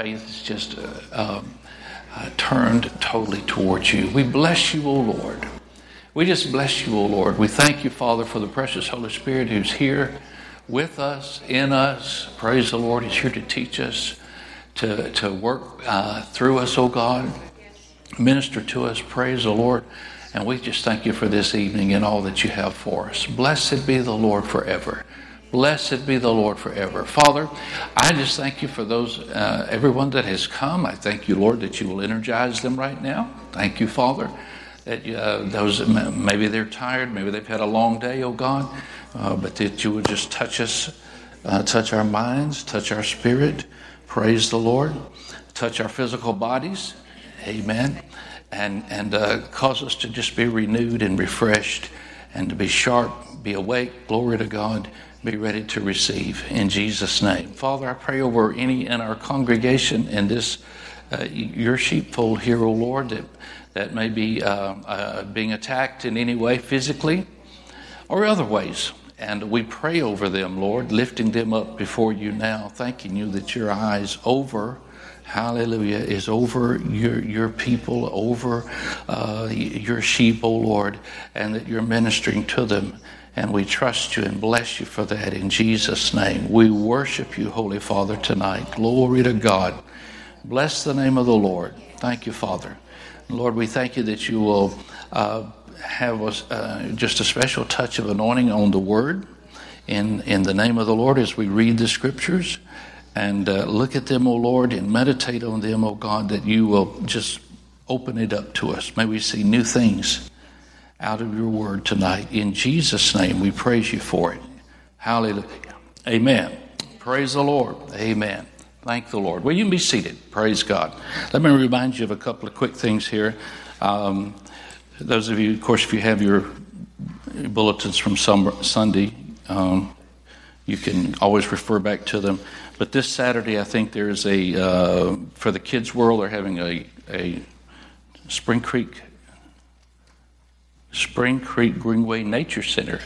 faith is just uh, um, uh, turned totally towards you. We bless you, O Lord. We just bless you, O Lord. We thank you, Father, for the precious Holy Spirit who's here with us, in us. Praise the Lord. He's here to teach us, to, to work uh, through us, O God. Minister to us. Praise the Lord. And we just thank you for this evening and all that you have for us. Blessed be the Lord forever. Blessed be the Lord forever. Father, I just thank you for those, uh, everyone that has come. I thank you, Lord, that you will energize them right now. Thank you, Father, that uh, those, maybe they're tired, maybe they've had a long day, oh God, uh, but that you would just touch us, uh, touch our minds, touch our spirit. Praise the Lord. Touch our physical bodies. Amen. And, and uh, cause us to just be renewed and refreshed and to be sharp, be awake. Glory to God be ready to receive in Jesus' name. Father, I pray over any in our congregation in this, uh, your sheepfold here, O Lord, that, that may be uh, uh, being attacked in any way physically or other ways. And we pray over them, Lord, lifting them up before you now, thanking you that your eyes over hallelujah, is over your, your people, over uh, your sheep, O oh Lord, and that you're ministering to them. And we trust you and bless you for that in Jesus' name. We worship you, Holy Father, tonight. Glory to God. Bless the name of the Lord. Thank you, Father. Lord, we thank you that you will uh, have us, uh, just a special touch of anointing on the word in, in the name of the Lord as we read the scriptures and uh, look at them, O Lord, and meditate on them, O God, that you will just open it up to us. May we see new things out of your word tonight. In Jesus' name, we praise you for it. Hallelujah. Amen. Praise the Lord. Amen. Thank the Lord. Well, you can be seated. Praise God. Let me remind you of a couple of quick things here. Um, those of you, of course, if you have your bulletins from Sunday, um, you can always refer back to them. But this Saturday, I think there's a, uh, for the kids' world, they're having a, a Spring Creek Spring Creek Greenway Nature Center.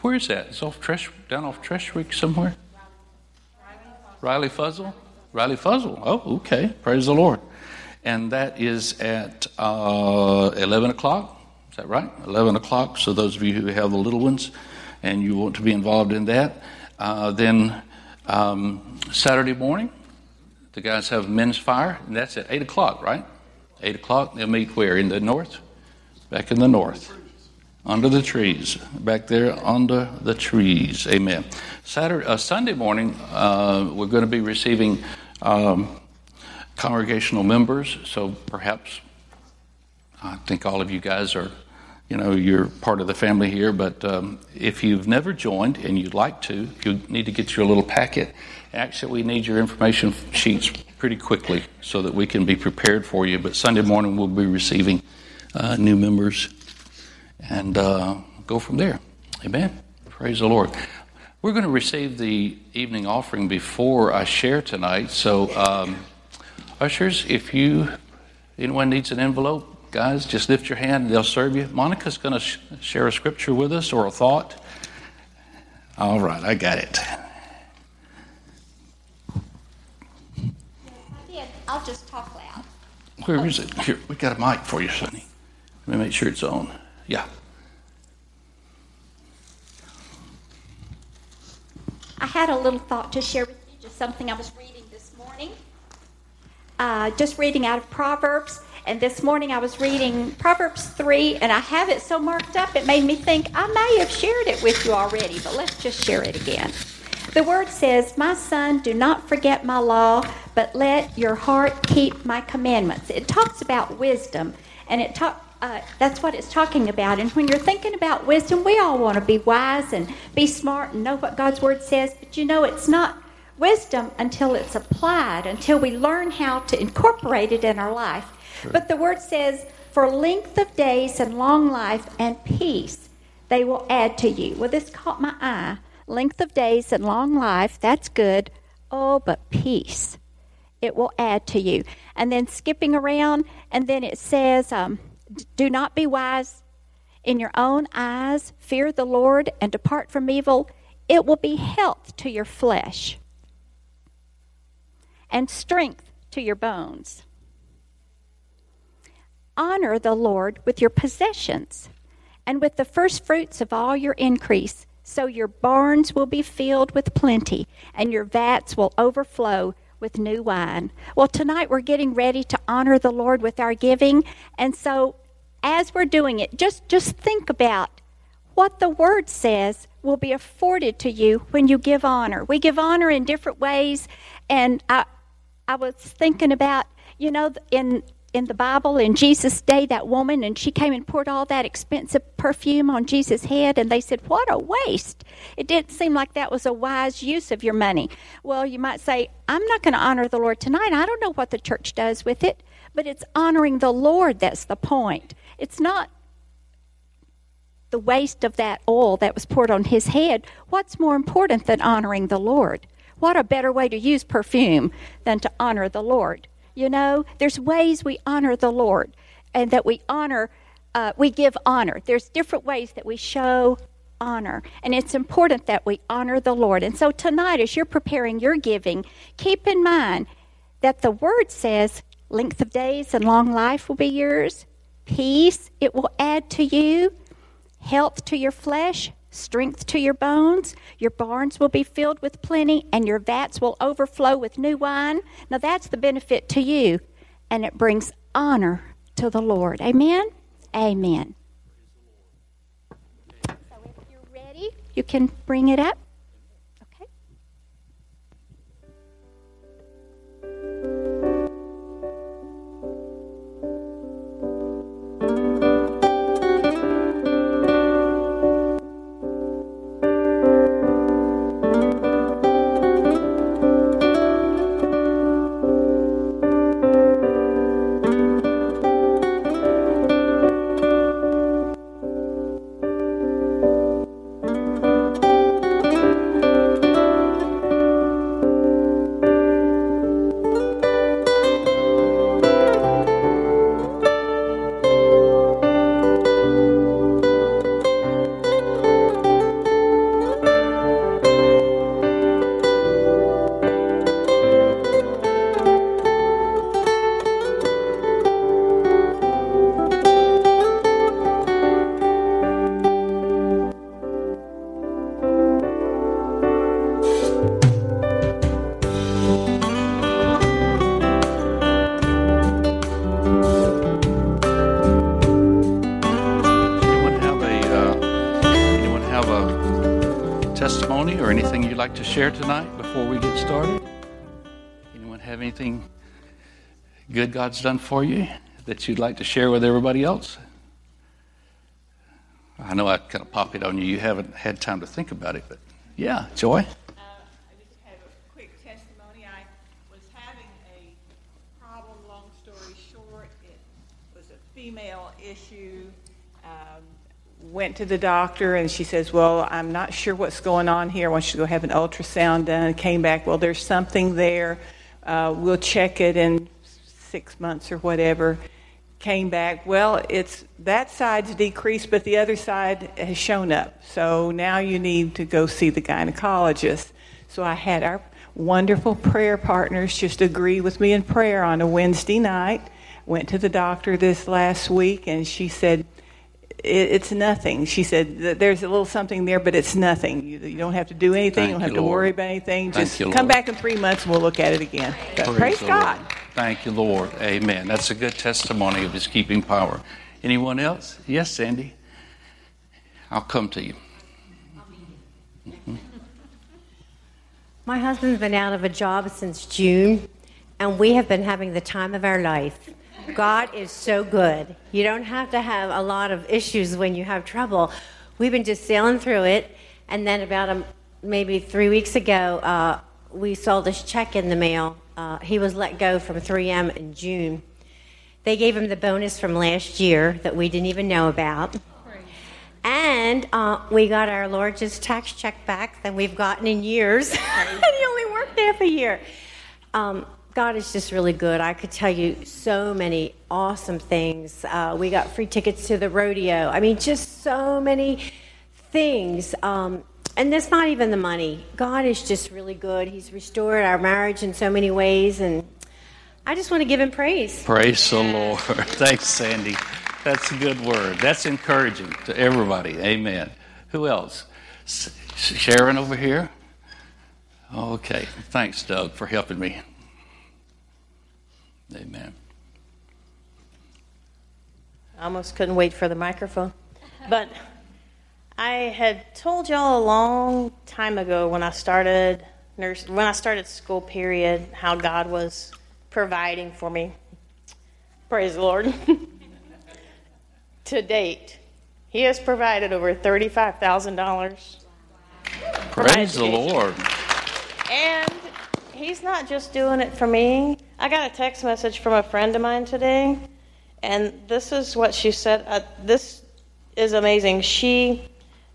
Where is that? It's off Tresh, down off Treaschwig somewhere? Riley Fuzzel? Riley Fuzzel. Oh, okay. Praise the Lord. And that is at uh, 11 o'clock. Is that right? 11 o'clock. So, those of you who have the little ones and you want to be involved in that, uh, then um, Saturday morning, the guys have men's fire, and that's at 8 o'clock, right? 8 o'clock. They'll meet where? In the north? Back in the north, under the trees, back there under the trees. Amen. Saturday, uh, Sunday morning, uh, we're going to be receiving um, congregational members. So perhaps I think all of you guys are, you know, you're part of the family here. But um, if you've never joined and you'd like to, you need to get your little packet. Actually, we need your information sheets pretty quickly so that we can be prepared for you. But Sunday morning, we'll be receiving uh, new members, and uh, go from there. Amen. Praise the Lord. We're going to receive the evening offering before I share tonight. So, um, ushers, if you anyone needs an envelope, guys, just lift your hand and they'll serve you. Monica's going to sh- share a scripture with us or a thought. All right, I got it. I'll just talk loud. Where is it? Here, we got a mic for you, Sonny. Let me make sure it's on. Yeah. I had a little thought to share with you, just something I was reading this morning. Uh, just reading out of Proverbs, and this morning I was reading Proverbs 3, and I have it so marked up it made me think I may have shared it with you already, but let's just share it again. The word says, My son, do not forget my law, but let your heart keep my commandments. It talks about wisdom, and it talks uh, that's what it's talking about. And when you're thinking about wisdom, we all want to be wise and be smart and know what God's Word says. But you know, it's not wisdom until it's applied, until we learn how to incorporate it in our life. Sure. But the Word says, for length of days and long life and peace, they will add to you. Well, this caught my eye. Length of days and long life, that's good. Oh, but peace, it will add to you. And then skipping around, and then it says, um, do not be wise in your own eyes. Fear the Lord and depart from evil. It will be health to your flesh and strength to your bones. Honor the Lord with your possessions and with the first fruits of all your increase, so your barns will be filled with plenty, and your vats will overflow with new wine. Well, tonight we're getting ready to honor the Lord with our giving, and so as we're doing it, just just think about what the word says will be afforded to you when you give honor. We give honor in different ways, and I I was thinking about, you know, in in the Bible in Jesus' day, that woman, and she came and poured all that expensive perfume on Jesus' head, and they said, What a waste. It didn't seem like that was a wise use of your money. Well, you might say, I'm not going to honor the Lord tonight. I don't know what the church does with it, but it's honoring the Lord that's the point. It's not the waste of that oil that was poured on his head. What's more important than honoring the Lord? What a better way to use perfume than to honor the Lord? You know, there's ways we honor the Lord and that we honor, uh, we give honor. There's different ways that we show honor. And it's important that we honor the Lord. And so tonight, as you're preparing your giving, keep in mind that the word says length of days and long life will be yours, peace it will add to you, health to your flesh, strength to your bones. Your barns will be filled with plenty, and your vats will overflow with new wine. Now, that's the benefit to you, and it brings honor to the Lord. Amen? Amen. So, if you're ready, you can bring it up. Like to share tonight before we get started? Anyone have anything good God's done for you that you'd like to share with everybody else? I know I kind of popped it on you. You haven't had time to think about it, but yeah, Joy. Uh, I just have a quick testimony. I was having a problem. Long story short, it was a female issue. Um, went to the doctor and she says, Well, I'm not sure what's going on here. I want you to go have an ultrasound done. Came back, Well, there's something there. Uh, we'll check it in six months or whatever. Came back, well, it's that side's decreased, but the other side has shown up. So now you need to go see the gynecologist. So I had our wonderful prayer partners just agree with me in prayer on a Wednesday night. Went to the doctor this last week, and she said, it's nothing. She said, there's a little something there, but it's nothing. You, you don't have to do anything. Thank you don't have you, to Lord. worry about anything. Thank Just you, come back in three months and we'll look at it again. But Praise praise God. Lord. Thank you, Lord. Amen. That's a good testimony of His keeping power. Anyone else? Yes, Sandy. I'll come to you. Mm-hmm. My husband's been out of a job since June, and we have been having the time of our life. God is so good. You don't have to have a lot of issues when you have trouble. We've been just sailing through it, and then about a, maybe three weeks ago, uh, we saw this check in the mail. Uh, he was let go from 3M in June. They gave him the bonus from last year that we didn't even know about. And uh, we got our largest tax check back than we've gotten in years. and he only worked half a year. Um, God is just really good. I could tell you so many awesome things. Uh, we got free tickets to the rodeo. I mean, just so many things. Um, and that's not even the money. God is just really good. He's restored our marriage in so many ways. And I just want to give him praise. Praise the Lord. Thanks, Sandy. That's a good word. That's encouraging to everybody. Amen. Who else? Sharon over here. Okay. Thanks, Doug, for helping me. Amen. I almost couldn't wait for the microphone. But I had told y'all a long time ago when I started nurse when I started school period how God was providing for me. Praise the Lord. to date, He has provided over thirty-five thousand dollars. Praise the Lord. And He's not just doing it for me. I got a text message from a friend of mine today, and this is what she said. Uh, this is amazing. She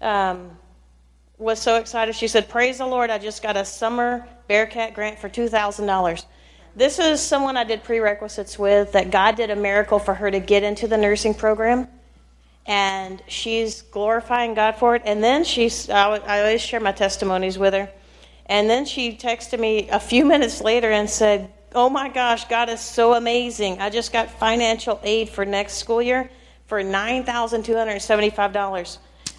um, was so excited. She said, Praise the Lord, I just got a summer Bearkat grant for $2,000. This is someone I did prerequisites with that God did a miracle for her to get into the nursing program. And she's glorifying God for it. And then she's, I, I always share my testimonies with her. And then she texted me a few minutes later and said, Oh my gosh, God is so amazing. I just got financial aid for next school year for $9,275.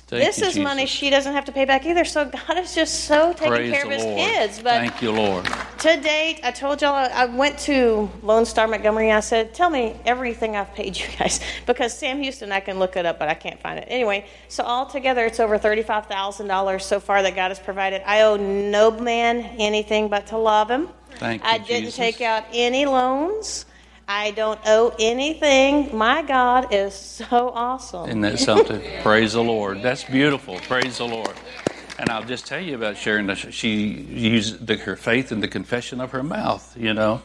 Thank this you, is money she doesn't have to pay back either. So God is just so taking Praise care of his Lord. kids. But Thank you, Lord. to date, I told y'all I went to Lone Star Montgomery. I said, "Tell me everything I've paid you guys," because Sam Houston, I can look it up, but I can't find it. Anyway, so altogether, it's over thirty-five thousand dollars so far that God has provided. I owe no man anything but to love Him. Thank you, I didn't Jesus. take out any loans. I don't owe anything. My God is so awesome. Isn't that something? Praise the Lord. That's beautiful. Praise the Lord. And I'll just tell you about Sharon. She used the, her faith in the confession of her mouth, you know,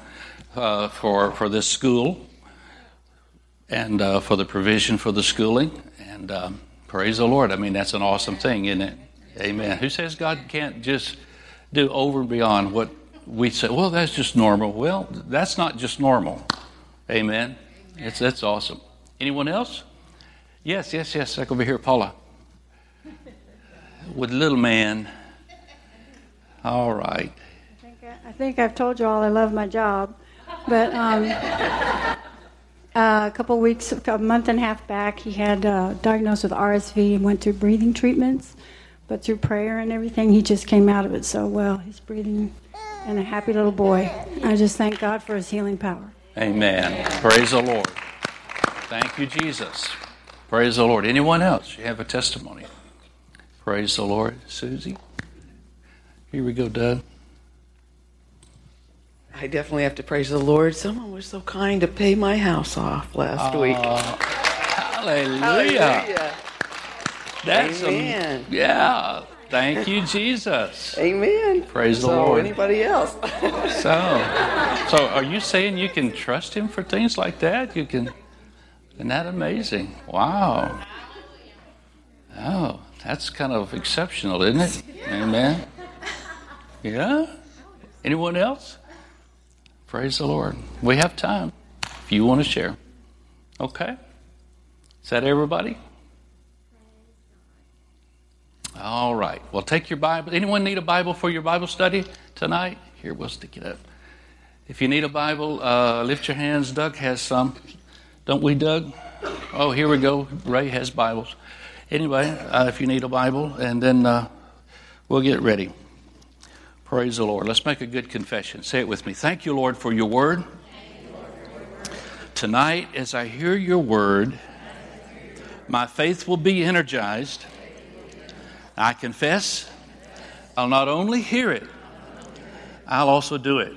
uh, for for this school and uh, for the provision for the schooling. And um, praise the Lord. I mean, that's an awesome thing, isn't it? Amen. Who says God can't just do over and beyond what we say? Well, that's just normal. Well, that's not just normal. Amen. It's that's awesome. Anyone else? Yes, yes, yes. Back over here, Paula. With little man. All right. I think, I, I think I've told you all I love my job, but um, uh, a couple weeks, a month and a half back, he had uh, diagnosed with RSV and went through breathing treatments. But through prayer and everything, he just came out of it so well. He's breathing and a happy little boy. I just thank God for his healing power. Amen. Praise the Lord. Thank you, Jesus. Praise the Lord. Anyone else? You have a testimony. Praise the Lord. Susie? Here we go, Doug. I definitely have to praise the Lord. Someone was so kind to pay my house off last ah, week. Hallelujah. Hallelujah. That's a- Amen. yeah. Thank you, Jesus. Amen. Praise the so Lord. anybody else? So, so are you saying you can trust him for things like that? You can. Isn't that amazing? Wow. Oh, that's kind of exceptional, isn't it? Amen. Yeah. Anyone else? Praise the Lord. We have time if you want to share. Okay. Is that everybody? All right. Well, take your Bible. Anyone need a Bible for your Bible study tonight? Here, we'll stick it up. If you need a Bible, uh, lift your hands. Doug has some. Don't we, Doug? Oh, here we go. Ray has Bibles. Anyway, uh, if you need a Bible, and then uh, we'll get ready. Praise the Lord. Let's make a good confession. Say it with me. Thank you, Lord, for your word. Tonight, as I hear your word, my faith will be energized. I confess I'll not only hear it, I'll also do it.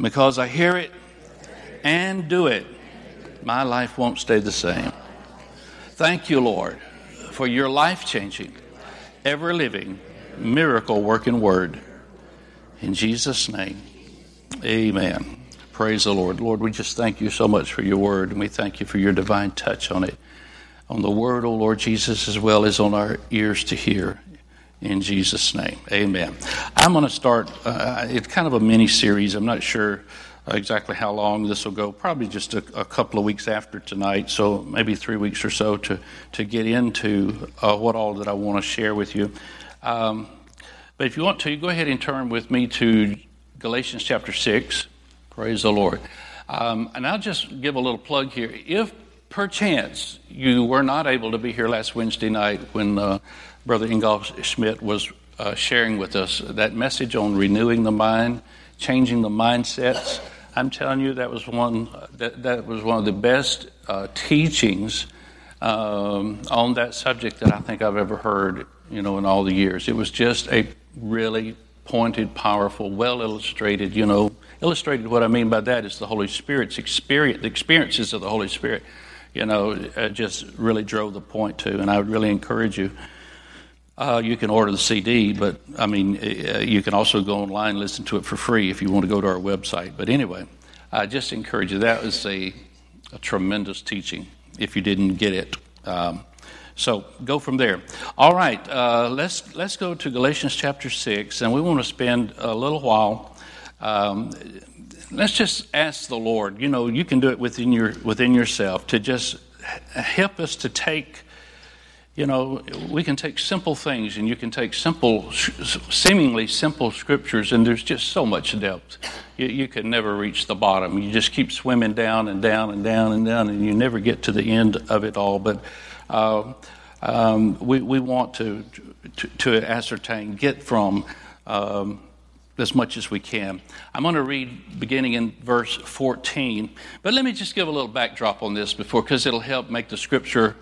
Because I hear it and do it, my life won't stay the same. Thank you, Lord, for your life changing, ever living, miracle working word. In Jesus' name, amen. Praise the Lord. Lord, we just thank you so much for your word, and we thank you for your divine touch on it, on the word, O Lord Jesus, as well as on our ears to hear. In Jesus' name, amen. I'm going to start, uh, it's kind of a mini series. I'm not sure exactly how long this will go, probably just a, a couple of weeks after tonight, so maybe three weeks or so to, to get into uh, what all that I want to share with you. Um, but if you want to, go ahead and turn with me to Galatians chapter 6. Praise the Lord. Um, and I'll just give a little plug here. If perchance you were not able to be here last Wednesday night when uh, Brother Ingolf Schmidt was uh, sharing with us that message on renewing the mind, changing the mindsets, I'm telling you that was one that, that was one of the best uh, teachings um, on that subject that I think I've ever heard. You know, in all the years, it was just a really pointed, powerful, well illustrated. You know, illustrated. What I mean by that is the Holy Spirit's experience, the experiences of the Holy Spirit. You know, uh, just really drove the point to, and I would really encourage you. Uh, you can order the CD, but I mean, uh, you can also go online and listen to it for free if you want to go to our website. But anyway, I just encourage you. That was a, a tremendous teaching if you didn't get it. Um, so go from there. All right, uh, let's let's go to Galatians chapter six, and we want to spend a little while. Um, let's just ask the Lord. You know, you can do it within your within yourself to just help us to take. You know, we can take simple things, and you can take simple, seemingly simple scriptures, and there's just so much depth. You, you can never reach the bottom. You just keep swimming down and down and down and down, and you never get to the end of it all. But uh, um, we, we want to, to, to, ascertain, get from um, as much as we can. I'm going to read beginning in verse 14, but let me just give a little backdrop on this before, because it'll help make the scripture,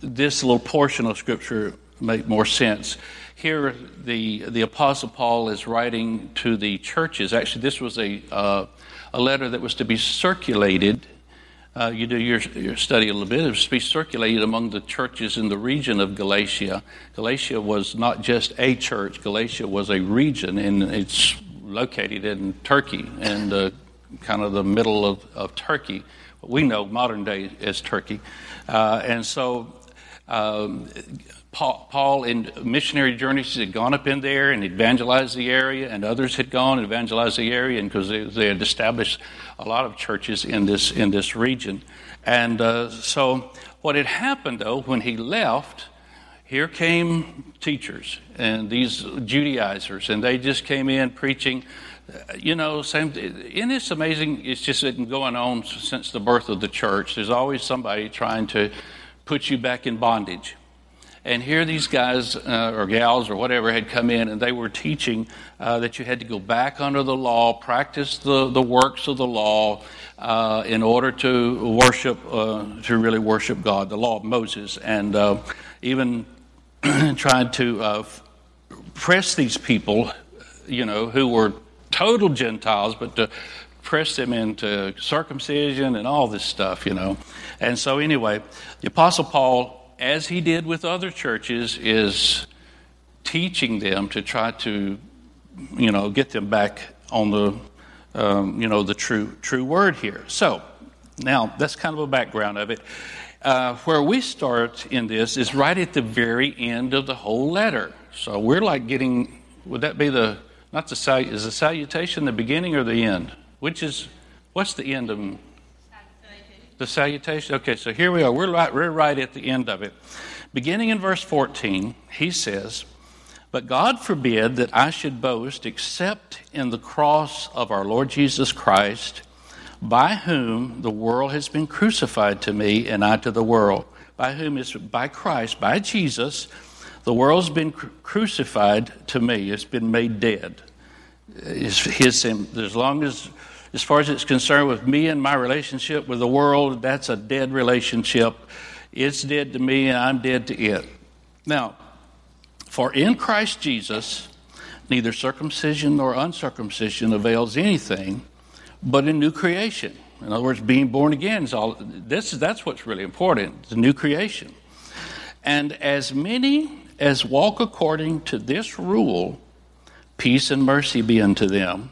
this little portion of scripture, make more sense. Here, the, the Apostle Paul is writing to the churches. Actually, this was a, uh, a letter that was to be circulated uh, you do your, your study a little bit, it was be circulated among the churches in the region of Galatia. Galatia was not just a church, Galatia was a region, and it's located in Turkey and uh, kind of the middle of, of Turkey. we know modern day as Turkey. Uh, and so um, Paul, in missionary journeys, had gone up in there and evangelized the area, and others had gone and evangelized the area, and because they, they, had established a lot of churches in this in this region. And uh, so, what had happened though, when he left, here came teachers and these Judaizers, and they just came in preaching. You know, same. And it's amazing. It's just been going on since the birth of the church. There's always somebody trying to put you back in bondage and here these guys uh, or gals or whatever had come in and they were teaching uh, that you had to go back under the law, practice the, the works of the law uh, in order to worship, uh, to really worship God, the law of Moses. And uh, even tried to uh, press these people, you know, who were total Gentiles, but to press them into circumcision and all this stuff, you know. And so, anyway, the Apostle Paul as he did with other churches, is teaching them to try to, you know, get them back on the, um, you know, the true true word here. So now that's kind of a background of it. Uh, where we start in this is right at the very end of the whole letter. So we're like getting. Would that be the not the is the salutation the beginning or the end? Which is what's the end of the salutation? Okay, so here we are. We're right, we're right at the end of it. Beginning in verse 14, he says, But God forbid that I should boast except in the cross of our Lord Jesus Christ, by whom the world has been crucified to me and I to the world. By whom is by Christ, by Jesus, the world's been crucified to me. It's been made dead. His, as long as as far as it's concerned with me and my relationship with the world, that's a dead relationship. It's dead to me, and I'm dead to it. Now, for in Christ Jesus, neither circumcision nor uncircumcision avails anything but a new creation. In other words, being born again is all this that's what's really important, the new creation. And as many as walk according to this rule, peace and mercy be unto them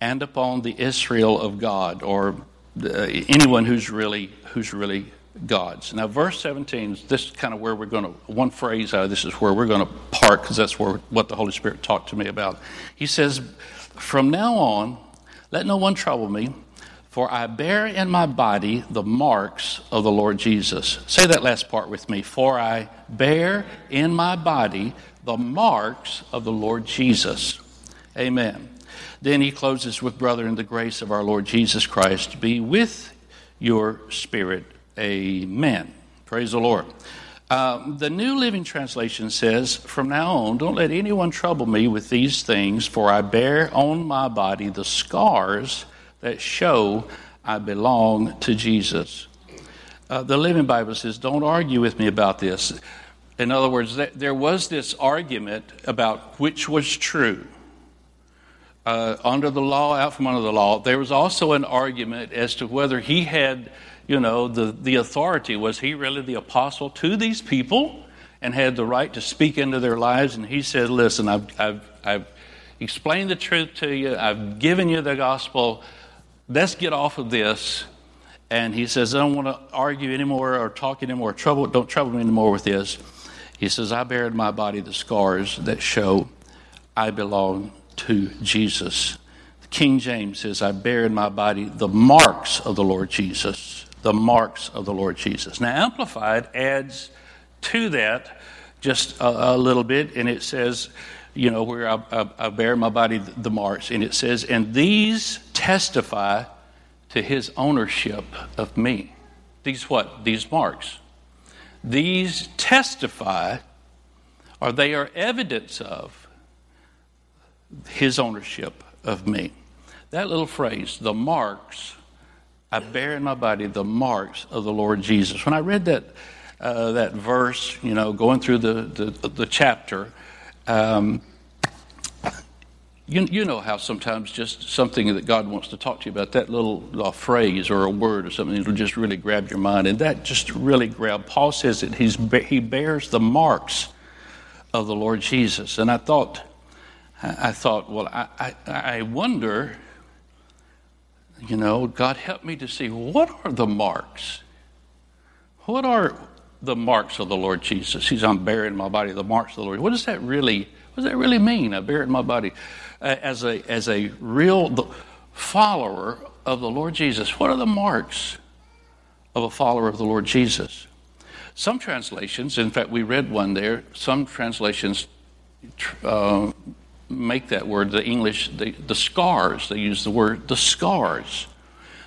and upon the Israel of God, or uh, anyone who's really who's really God's. Now, verse 17, this is kind of where we're going to, one phrase out of this is where we're going to park because that's where, what the Holy Spirit talked to me about. He says, From now on, let no one trouble me, for I bear in my body the marks of the Lord Jesus. Say that last part with me. For I bear in my body the marks of the Lord Jesus. Amen. Then he closes with, Brethren, the grace of our Lord Jesus Christ be with your spirit. Amen. Praise the Lord. Uh, the New Living Translation says, From now on, don't let anyone trouble me with these things, for I bear on my body the scars that show I belong to Jesus. Uh, the Living Bible says, Don't argue with me about this. In other words, there was this argument about which was true. Uh, under the law, out from under the law, there was also an argument as to whether he had you know, the, the authority. Was he really the apostle to these people and had the right to speak into their lives? And he said, Listen, I've, I've, I've explained the truth to you, I've given you the gospel. Let's get off of this. And he says, I don't want to argue anymore or talk anymore. Trouble, don't trouble me anymore with this. He says, I bear in my body the scars that show I belong to Jesus. King James says, I bear in my body the marks of the Lord Jesus the marks of the Lord Jesus. Now, Amplified adds to that just a, a little bit, and it says, you know, where I, I, I bear my body the marks, and it says, and these testify to his ownership of me. These what? These marks. These testify, or they are evidence of his ownership of me. That little phrase, the marks, I bear in my body the marks of the Lord Jesus. When I read that, uh, that verse, you know, going through the, the, the chapter, um, you, you know how sometimes just something that God wants to talk to you about, that little phrase or a word or something, it'll just really grab your mind. And that just really grabbed. Paul says that he's, he bears the marks of the Lord Jesus. And I thought, I thought, well, I, I, I wonder you know, God help me to see what are the marks? What are the marks of the Lord Jesus? He's I'm my body, the marks of the Lord. What does that really what does that really mean? I it in my body. Uh, as a as a real follower of the Lord Jesus, what are the marks of a follower of the Lord Jesus? Some translations, in fact, we read one there. Some translations uh, make that word, the English, the, the scars. They use the word the scars.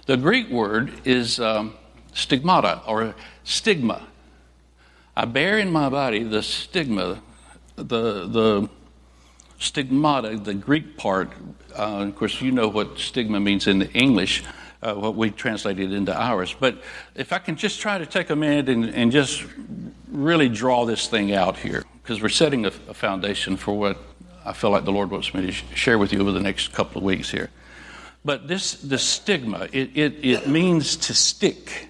The Greek word is um, stigmata or stigma. I bear in my body the stigma, the, the stigmata, the Greek part. Uh, of course, you know what stigma means in the English, uh, what we translated into ours. But if I can just try to take a minute and, and just really draw this thing out here, because we're setting a, a foundation for what I feel like the Lord wants me to share with you over the next couple of weeks here. But this, the stigma, it, it, it means to stick,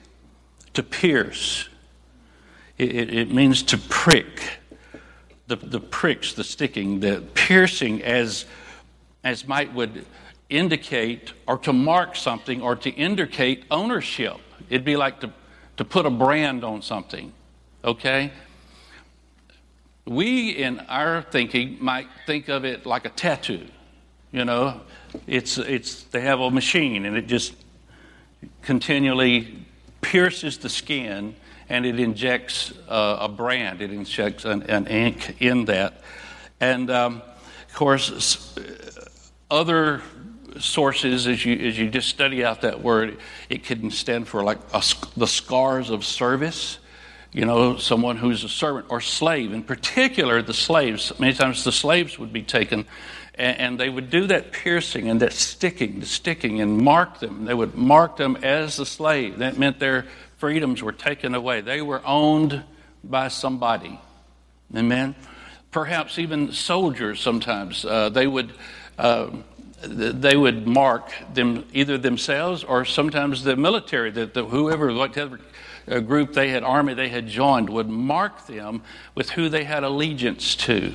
to pierce. It, it, it means to prick. The, the pricks, the sticking, the piercing as, as might would indicate or to mark something or to indicate ownership. It'd be like to, to put a brand on something, okay? We, in our thinking, might think of it like a tattoo. You know, it's, it's, they have a machine and it just continually pierces the skin and it injects uh, a brand, it injects an, an ink in that. And um, of course, other sources, as you, as you just study out that word, it can stand for like a, the scars of service you know, someone who's a servant or slave. In particular, the slaves. Many times the slaves would be taken and, and, they would do that piercing and that sticking, the sticking, and mark them. They would mark them as a slave. That meant their freedoms were taken away. They were owned by somebody. Amen. Perhaps even soldiers sometimes. Uh, they would. Uh, they would mark them either themselves or sometimes the military, that whoever, whatever a group they had, army they had joined, would mark them with who they had allegiance to,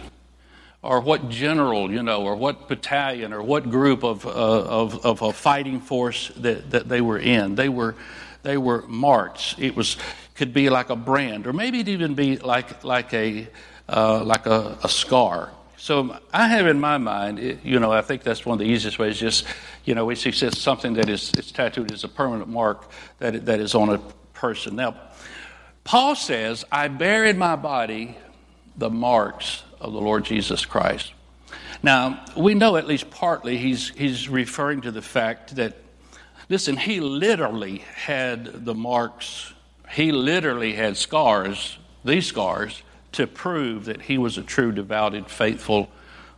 or what general, you know, or what battalion, or what group of, uh, of, of a fighting force that, that they were in. They were, they were marked. It was, could be like a brand, or maybe it even be like, like, a, uh, like a, a scar. So I have in my mind, you know, I think that's one of the easiest ways. Just, you know, we see something that is it's tattooed as a permanent mark that that is on a person. Now, Paul says, I in my body the marks of the Lord Jesus Christ. Now, we know at least partly he's, he's referring to the fact that, listen, he literally had the marks, he literally had scars, these scars, to prove that he was a true, devoted, faithful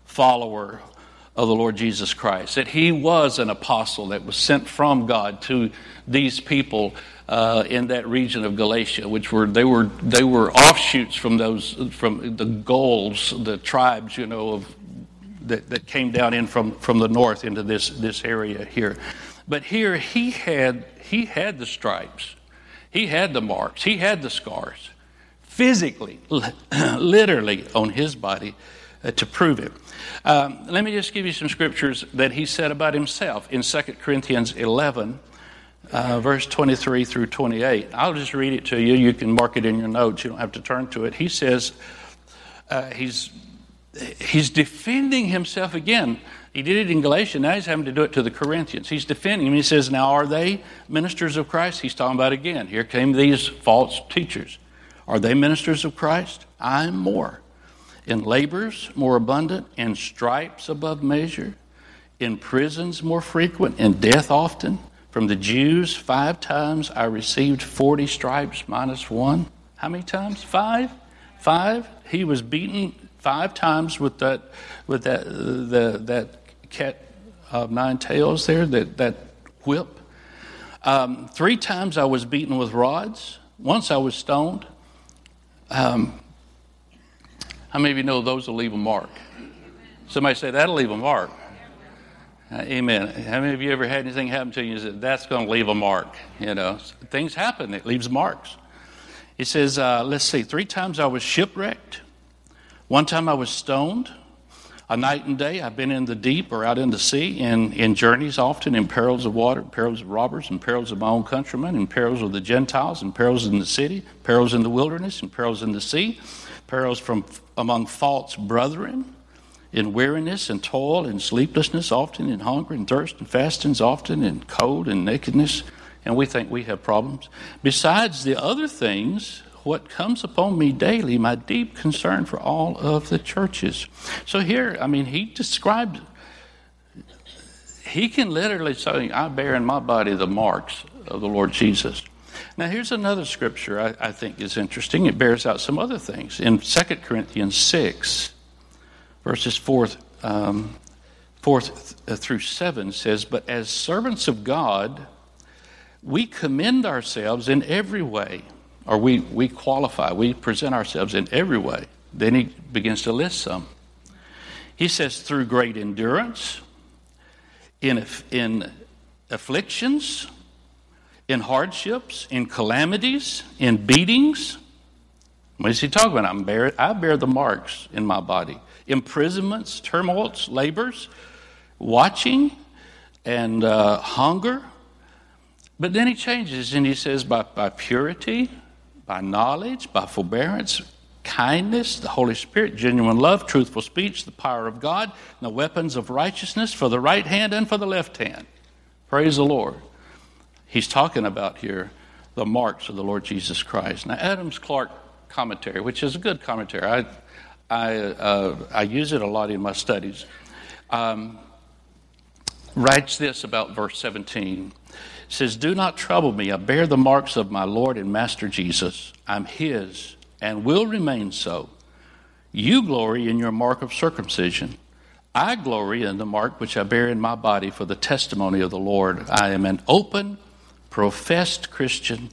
follower of the Lord Jesus Christ. That he was an apostle that was sent from God to these people uh, in that region of Galatia, which were they were they were offshoots from those from the Gauls, the tribes, you know, of that, that came down in from, from the north into this, this area here. But here he had he had the stripes, he had the marks, he had the scars, physically, literally on his body uh, to prove it. Um, let me just give you some scriptures that he said about himself in 2 Corinthians 11. Uh, verse 23 through 28. I'll just read it to you. You can mark it in your notes. You don't have to turn to it. He says, uh, he's he's defending himself again. He did it in Galatia. Now he's having to do it to the Corinthians. He's defending him. He says, Now, are they ministers of Christ? He's talking about again. Here came these false teachers. Are they ministers of Christ? I'm more. In labors more abundant, in stripes above measure, in prisons more frequent, in death often. From the Jews, five times I received 40 stripes minus one. How many times? Five? Five. He was beaten five times with that with that the, that cat of nine tails there that that whip. Um, three times I was beaten with rods. Once I was stoned. Um, how many of you know those will leave a mark? Somebody say that'll leave a mark. Uh, amen. How many of you ever had anything happen to you and said, that's going to leave a mark? You know, things happen, it leaves marks. He says, uh, let's see, three times I was shipwrecked. One time I was stoned. A night and day I've been in the deep or out in the sea, in, in journeys often, in perils of water, perils of robbers, and perils of my own countrymen, and perils of the Gentiles, and perils in the city, perils in the wilderness, and perils in the sea, perils from among false brethren, in weariness and toil and sleeplessness, often in hunger and thirst and fastings, often in cold and nakedness. And we think we have problems. Besides the other things what comes upon me daily, my deep concern for all of the churches. So here, I mean, he described, he can literally say, I bear in my body the marks of the Lord Jesus. Now, here's another scripture I, I think is interesting. It bears out some other things. In 2 Corinthians 6, verses 4, um, 4 through 7 says, But as servants of God, we commend ourselves in every way or we, we qualify, we present ourselves in every way. Then he begins to list some. He says, through great endurance, in, in afflictions, in hardships, in calamities, in beatings. What is he talking about? I'm bear, I bear the marks in my body. Imprisonments, turmoils, labors, watching, and uh, hunger. But then he changes and he says, by, by purity, by knowledge, by forbearance, kindness, the Holy Spirit, genuine love, truthful speech, the power of God, and the weapons of righteousness for the right hand and for the left hand. Praise the Lord. He's talking about here the marks of the Lord Jesus Christ. Now, Adams Clarke commentary, which is a good commentary, I, I, uh, I use it a lot in my studies, um, writes this about verse 17 says, Do not trouble me. I bear the marks of my Lord and Master Jesus. I'm his and will remain so. You glory in your mark of circumcision. I glory in the mark which I bear in my body for the testimony of the Lord. I am an open, professed Christian.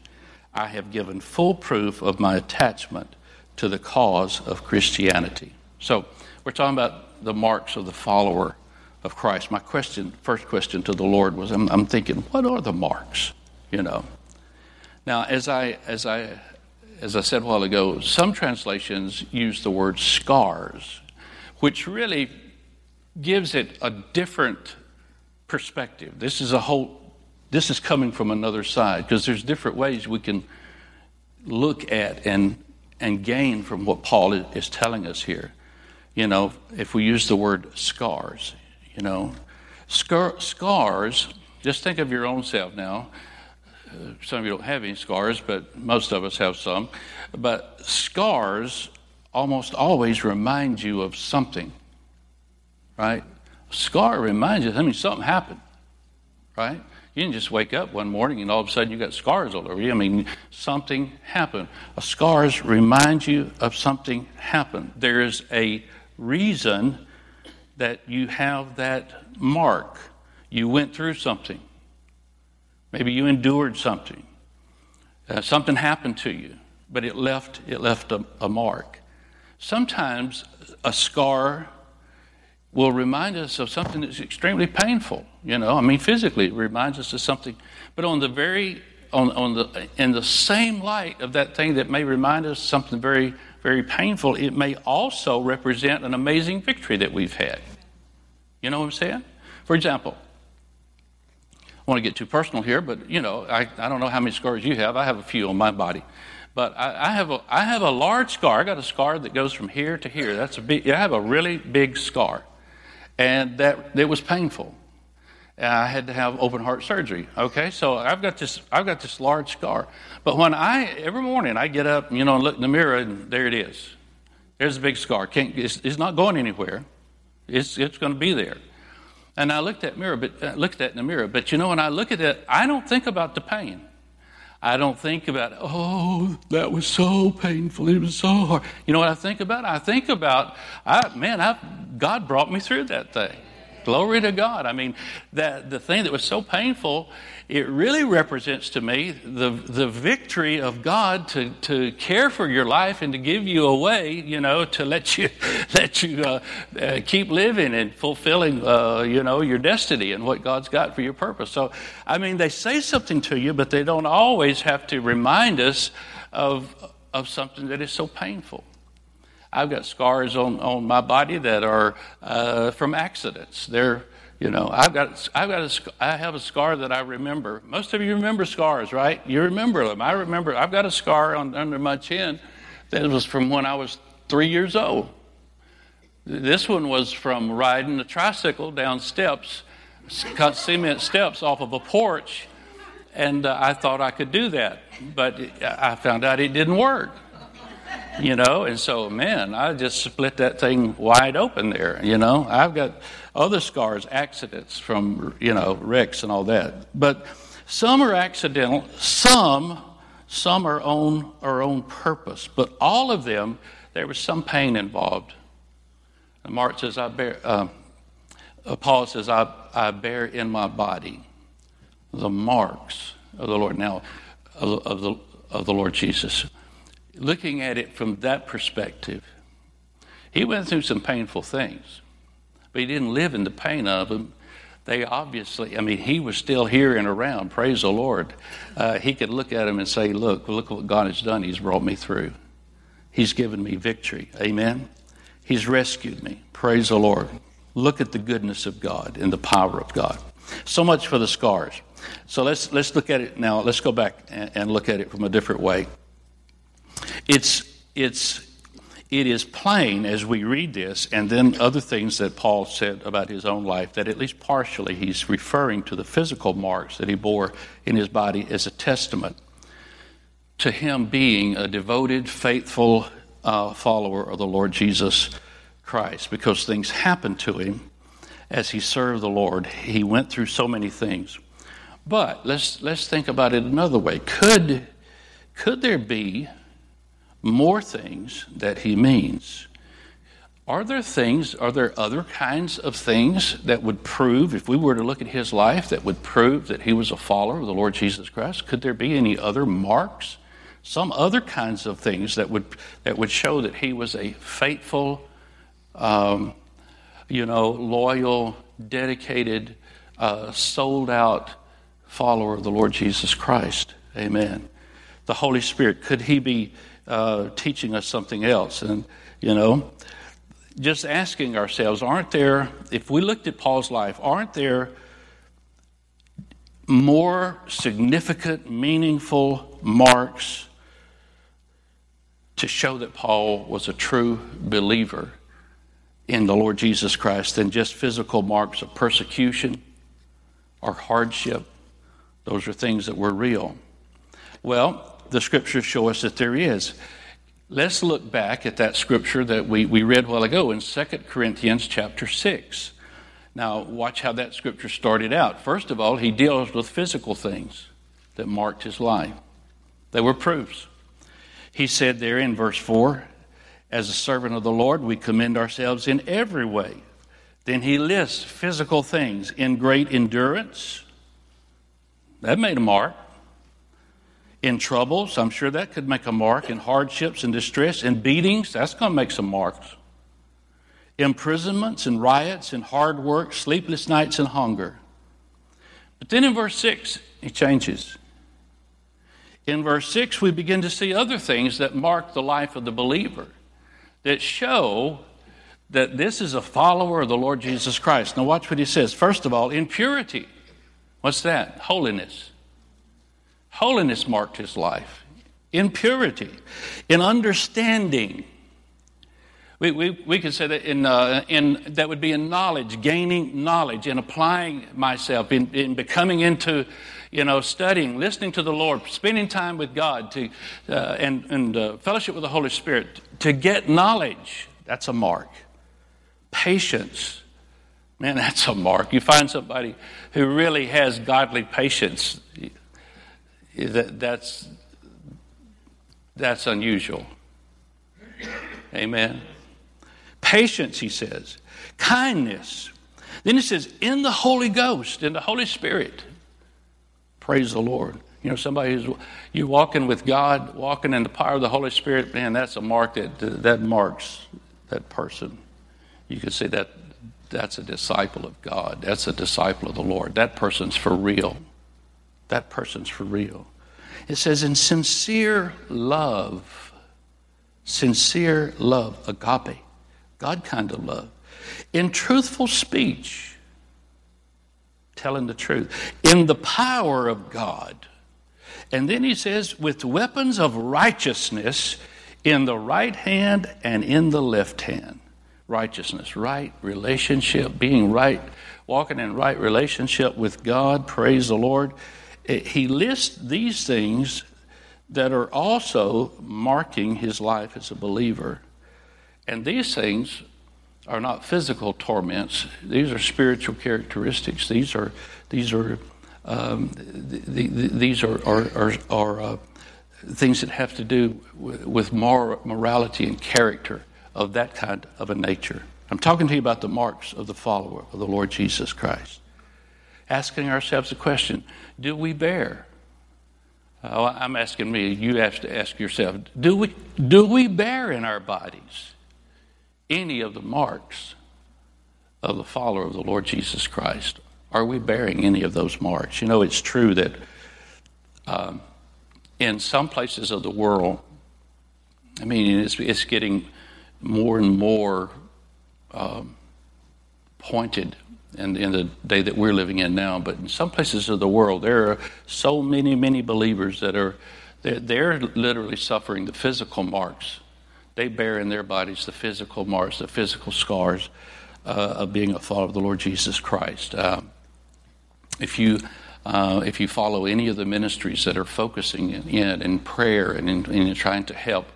I have given full proof of my attachment to the cause of Christianity. So, we're talking about the marks of the follower of Christ. My question, first question to the Lord was, I'm, I'm thinking, what are the marks? You know. Now, as I as I as I said a while ago, some translations use the word scars, which really gives it a different perspective. This is a whole this is coming from another side because there's different ways we can look at and and gain from what Paul is telling us here. You know, if we use the word scars, you know, Scar- scars, just think of your own self now. Uh, some of you don't have any scars, but most of us have some. But scars almost always remind you of something. right? Scar reminds you, I mean, something happened, right? You didn't just wake up one morning and all of a sudden you got scars all over you. I mean, something happened. A scars remind you of something happened. There is a reason that you have that mark. You went through something. Maybe you endured something. Uh, something happened to you, but it left it left a, a mark. Sometimes a scar will remind us of something that's extremely painful. You know, I mean, physically, it reminds us of something. But on the very, on, on the, in the same light of that thing that may remind us something very, very painful, it may also represent an amazing victory that we've had. You know what I'm saying? For example, I want to get too personal here, but you know, I, I don't know how many scars you have. I have a few on my body. But I, I, have a, I have a large scar. I got a scar that goes from here to here. That's a big, I have a really big scar and that it was painful. I had to have open heart surgery. Okay, so I've got this I've got this large scar. But when I every morning I get up, you know, and look in the mirror, and there it is. There's a big scar. Can't, it's, it's not going anywhere. It's it's going to be there. And I looked at mirror, but uh, looked at in the mirror. But you know, when I look at it, I don't think about the pain. I don't think about, oh, that was so painful. It was so hard. You know what I think about? I think about, I, man, I, God brought me through that thing. Glory to God. I mean, that the thing that was so painful, it really represents to me the, the victory of God to, to care for your life and to give you a way, you know, to let you, let you uh, uh, keep living and fulfilling, uh, you know, your destiny and what God's got for your purpose. So, I mean, they say something to you, but they don't always have to remind us of, of something that is so painful. I've got scars on, on my body that are uh, from accidents. They're, you know, I've got, I've got a, I have a scar that I remember. Most of you remember scars, right? You remember them. I remember, I've got a scar on, under my chin that was from when I was three years old. This one was from riding a tricycle down steps, cement steps off of a porch, and uh, I thought I could do that, but I found out it didn't work you know? And so man i just split that thing wide open there you know? I've got other scars accidents from you know wrecks and all that. But some are accidental some some are on our own purpose. But all of them there was some pain involved. And mark says i bear uh, paul says I, I bear in my body the marks of the lord. Now of, of the of the lord jesus looking at it from that perspective, he went through some painful things, but he didn't live in the pain of them. They obviously, I mean, he was still here and around. Praise the Lord. Uh, he could look at them and say, Look, look what God has done. He's brought me through. He's given me victory. Amen. He's rescued me. Praise the Lord. Look at the goodness of God and the power of God. So much for the scars. So let's let's look at it now. Let's go back and, and look at it from a different way. It's, it's, it is plain as we read this, and then other things that Paul said about his own life, that at least partially he's referring to the physical marks that he bore in his body as a testament to him being a devoted, faithful uh, follower of the Lord Jesus Christ, because things happened to him as he served the Lord. He went through so many things. But let's, let's think about it another way. Could, could there be more things that he means. Are there things, are there other kinds of things that would prove, if we were to look at his life, that would prove that he was a follower of the Lord Jesus Christ? Could there be any other marks? Some other kinds of things that would, that would show that he was a faithful, um, you know, loyal, dedicated, uh, sold out follower of the Lord Jesus Christ? Amen. The Holy Spirit, could he be uh, teaching us something else. And, you know, just asking ourselves, aren't there, if we looked at Paul's life, aren't there more significant, meaningful marks to show that Paul was a true believer in the Lord Jesus Christ than just physical marks of persecution or hardship? Those are things that were real. Well, the scriptures show us that there is. Let's look back at that scripture that we, we read a while ago in 2 Corinthians chapter 6. Now, watch how that scripture started out. First of all, he deals with physical things that marked his life, they were proofs. He said there in verse 4 As a servant of the Lord, we commend ourselves in every way. Then he lists physical things in great endurance. That made a mark in troubles. I'm sure that could make a mark. In hardships and distress, in beatings, that's going to make some marks. Imprisonments and riots and hard work, sleepless nights and hunger. But then in verse 6, he changes. In verse 6, we begin to see other things that mark the life of the believer that show that this is a follower of the Lord Jesus Christ. Now, watch what he says. First of all, in purity. What's that? Holiness. Holiness marked his life in purity, in understanding. We, we, we could say that in, uh, in, that would be in knowledge, gaining knowledge, in applying myself, in, in becoming into, you know, studying, listening to the Lord, spending time with God, to, uh, and, and uh, fellowship with the Holy Spirit, to get knowledge. That's a mark. Patience. Man, that's a mark. You find somebody who really has godly patience, that, that's, that's unusual. Amen. Patience, he says. Kindness. Then he says, in the Holy Ghost, in the Holy Spirit. Praise the Lord. You know, somebody who's you're walking with God, walking in the power of the Holy Spirit, man, that's a mark that that marks that person. You can say that that's a disciple of God. That's a disciple of the Lord. That person's for real. That person's for real. It says, in sincere love, sincere love, agape, God kind of love, in truthful speech, telling the truth, in the power of God. And then he says, with weapons of righteousness in the right hand and in the left hand. Righteousness, right relationship, being right, walking in right relationship with God, praise the Lord he lists these things that are also marking his life as a believer. And these things are not physical torments, these are spiritual characteristics. These are, these are, um, the, the, these are, are, are, are uh, things that have to do with moral, morality and character of that kind of a nature. I'm talking to you about the marks of the follower of the Lord Jesus Christ asking ourselves a question do we bear? Oh, I'm asking me, you have to ask yourself do we, do we bear in our bodies any of the marks of the follower of the Lord Jesus Christ? Are we bearing any of those marks? You know, it's true that um, in some places of the world, I mean, it's, it's getting more and more um, pointed in, in the day that we're living in now, but in some places of the world, there are so many, many believers that are they're, they're literally suffering the physical marks. They bear in their bodies the physical marks, the physical scars uh, of being a follower of the Lord Jesus Christ. Uh, if you uh, if you follow any of the ministries that are focusing in, in, prayer and in, in, trying to help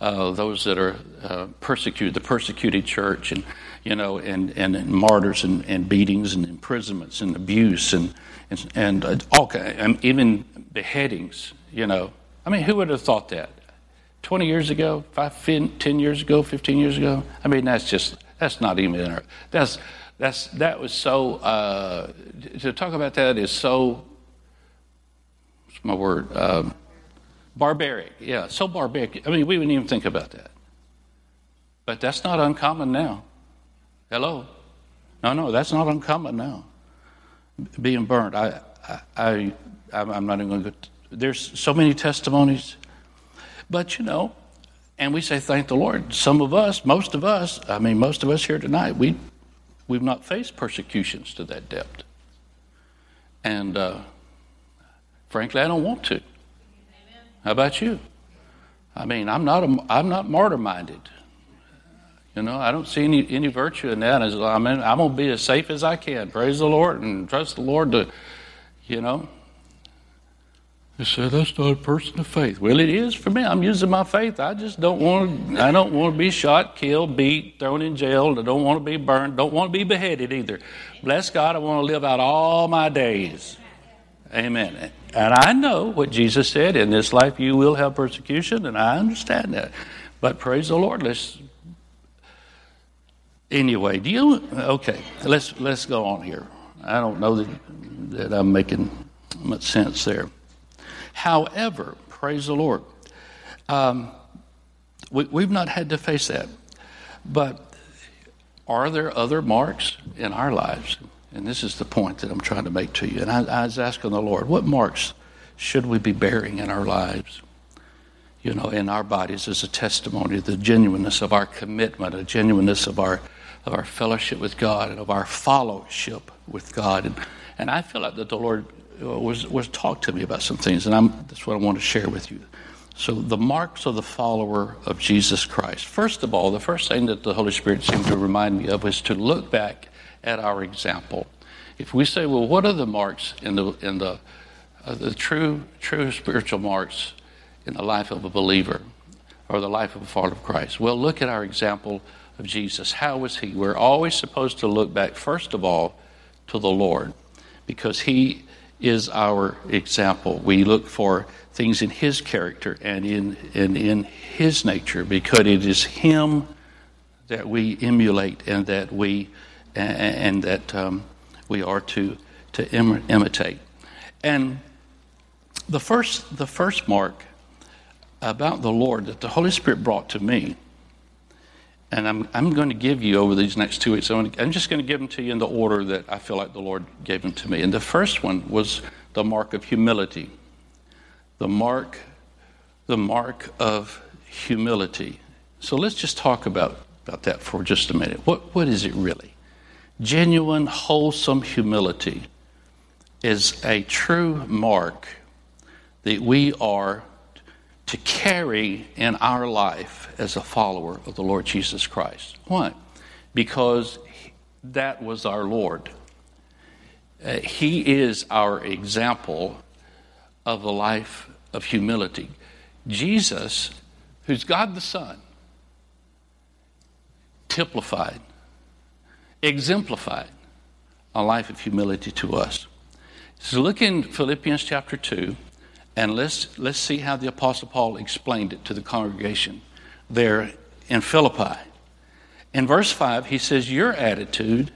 uh, those that are uh, persecuted, the persecuted church, and you know, and, and, and martyrs and, and, beatings and imprisonments and abuse and and, and uh, all and even beheadings. You know, I mean, who would have thought that? Twenty years ago, five, ten years ago, fifteen years ago. I mean, that's just that's not even in our, that's that's that was so uh, to talk about that is so. What's my word? Um, barbaric. Yeah, so barbaric. I mean, we wouldn't even think about that. But that's not uncommon now. Hello? No, no, that's not uncommon now. Being burnt. I, I, I, am not even going to. There's so many testimonies. But, you know, and we say, thank the Lord. Some of us, most of us, I mean, most of us here tonight, we, we've not faced persecutions to that depth. And uh, frankly, I don't want to. How about you? I mean, I'm not, a, I'm not martyr minded. You know, I don't see any, any virtue in that. I mean, I'm going to be as safe as I can. Praise the Lord and trust the Lord to, you know. They say that's not a person of faith. Well, it is for me. I'm using my faith. I just don't want. To, I don't want to be shot, killed, beat, thrown in jail. I don't want to be burned. Don't want to be beheaded either. Bless God, I want to live out all my days. Amen. And I know what Jesus said: in this life you will have persecution, and I understand that. But praise the Lord. Let's. Anyway, do you? Okay, let's let's go on here. I don't know that that I'm making much sense there. However, praise the Lord, um, we, we've not had to face that. But are there other marks in our lives? And this is the point that I'm trying to make to you. And I, I was asking the Lord, what marks should we be bearing in our lives? You know, in our bodies as a testimony of the genuineness of our commitment, a genuineness of our of our fellowship with God and of our fellowship with God. And, and I feel like that the Lord uh, was, was talked to me about some things, and I'm, that's what I want to share with you. So, the marks of the follower of Jesus Christ. First of all, the first thing that the Holy Spirit seemed to remind me of was to look back at our example. If we say, well, what are the marks in the, in the, uh, the true, true spiritual marks in the life of a believer or the life of a follower of Christ? Well, look at our example of Jesus. How was he? We're always supposed to look back, first of all, to the Lord because he is our example. We look for things in His character and in, and in His nature because it is Him that we emulate and that we and that um, we are to to Im- imitate. And the first the first mark about the Lord that the Holy Spirit brought to me and I'm, I'm going to give you over these next two weeks, I'm, I'm just going to give them to you in the order that I feel like the Lord gave them to me. And the first one was the mark of humility. The mark, the mark of humility. So let's just talk about, about that for just a minute. What, what is it really? Genuine, wholesome humility is a true mark that we are to carry in our life as a follower of the Lord Jesus Christ. Why? Because that was our Lord. Uh, he is our example of a life of humility. Jesus, who's God the Son, typified, exemplified a life of humility to us. So look in Philippians chapter 2. And let's, let's see how the Apostle Paul explained it to the congregation there in Philippi. In verse 5, he says, Your attitude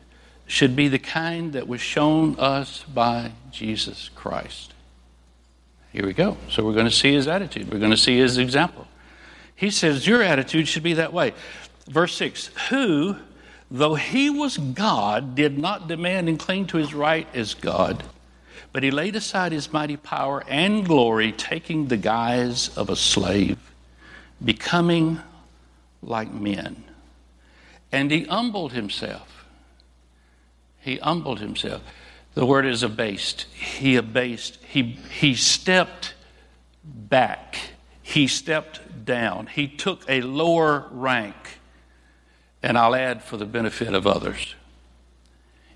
should be the kind that was shown us by Jesus Christ. Here we go. So we're going to see his attitude, we're going to see his example. He says, Your attitude should be that way. Verse 6 Who, though he was God, did not demand and cling to his right as God but he laid aside his mighty power and glory, taking the guise of a slave, becoming like men. And he humbled himself. He humbled himself. The word is abased. He abased. He, he stepped back. He stepped down. He took a lower rank. And I'll add for the benefit of others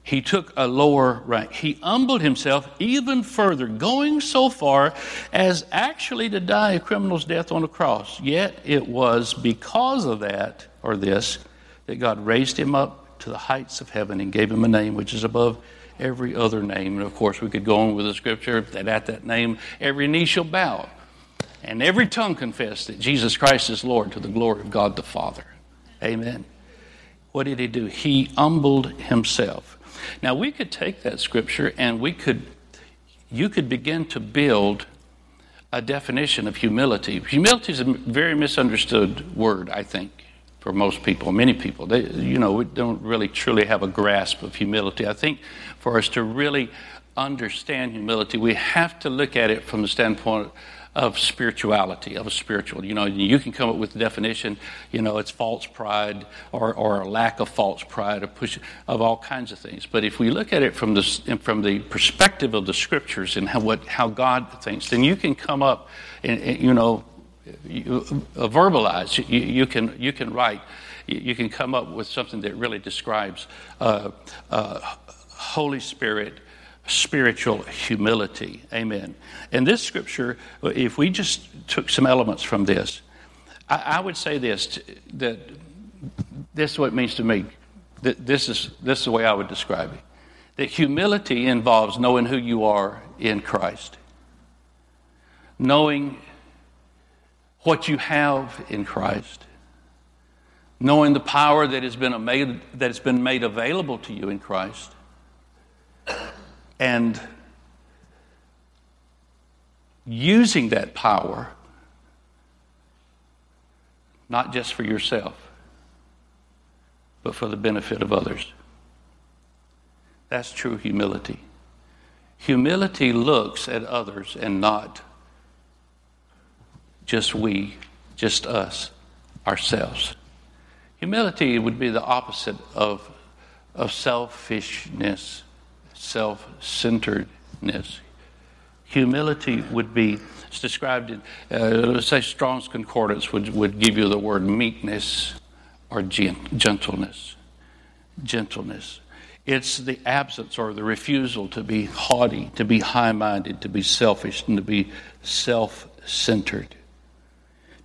he took a lower rank. He humbled himself even further, going so far as actually to die a criminal's death on a cross. Yet it was because of that, or this, that God raised him up to the heights of heaven and gave him a name which is above every other name. And of course, we could go on with the scripture that at that name every knee shall bow and every tongue confess that Jesus Christ is Lord to the glory of God the Father. Amen. What did he do? He humbled himself. Now, we could take that scripture and we could, you could begin to build a definition of humility. Humility is a very misunderstood word, I think, for most people, many people. They, you know, we don't really truly have a grasp of humility. I think for us to really understand humility, we have to look at it from the standpoint of spirituality, of a spiritual. You know, you can come up with the definition, you know, it's false pride or, or a lack of false pride, or push of all kinds of things. But if we look at it from the, from the perspective of the scriptures and how, what, how God thinks, then you can come up and, and you know, you, uh, verbalize, you, you, can, you can write, you, can come up with something that really describes uh, uh, Holy Spirit spiritual humility. Amen. And this scripture, if we just took some elements from this, I, I would say this that this is what it means to me. That this is this is the way I would describe it. That humility involves knowing who you are in Christ, knowing what you have in Christ, knowing the power that has been made that has been made available to you in Christ, and using that power not just for yourself, but for the benefit of others. That's true humility. Humility looks at others and not just we, just us, ourselves. Humility would be the opposite of, of selfishness, self centeredness. Humility would be it's described in, uh, let's say, Strong's Concordance would, would give you the word meekness or gentleness. Gentleness. It's the absence or the refusal to be haughty, to be high minded, to be selfish, and to be self centered.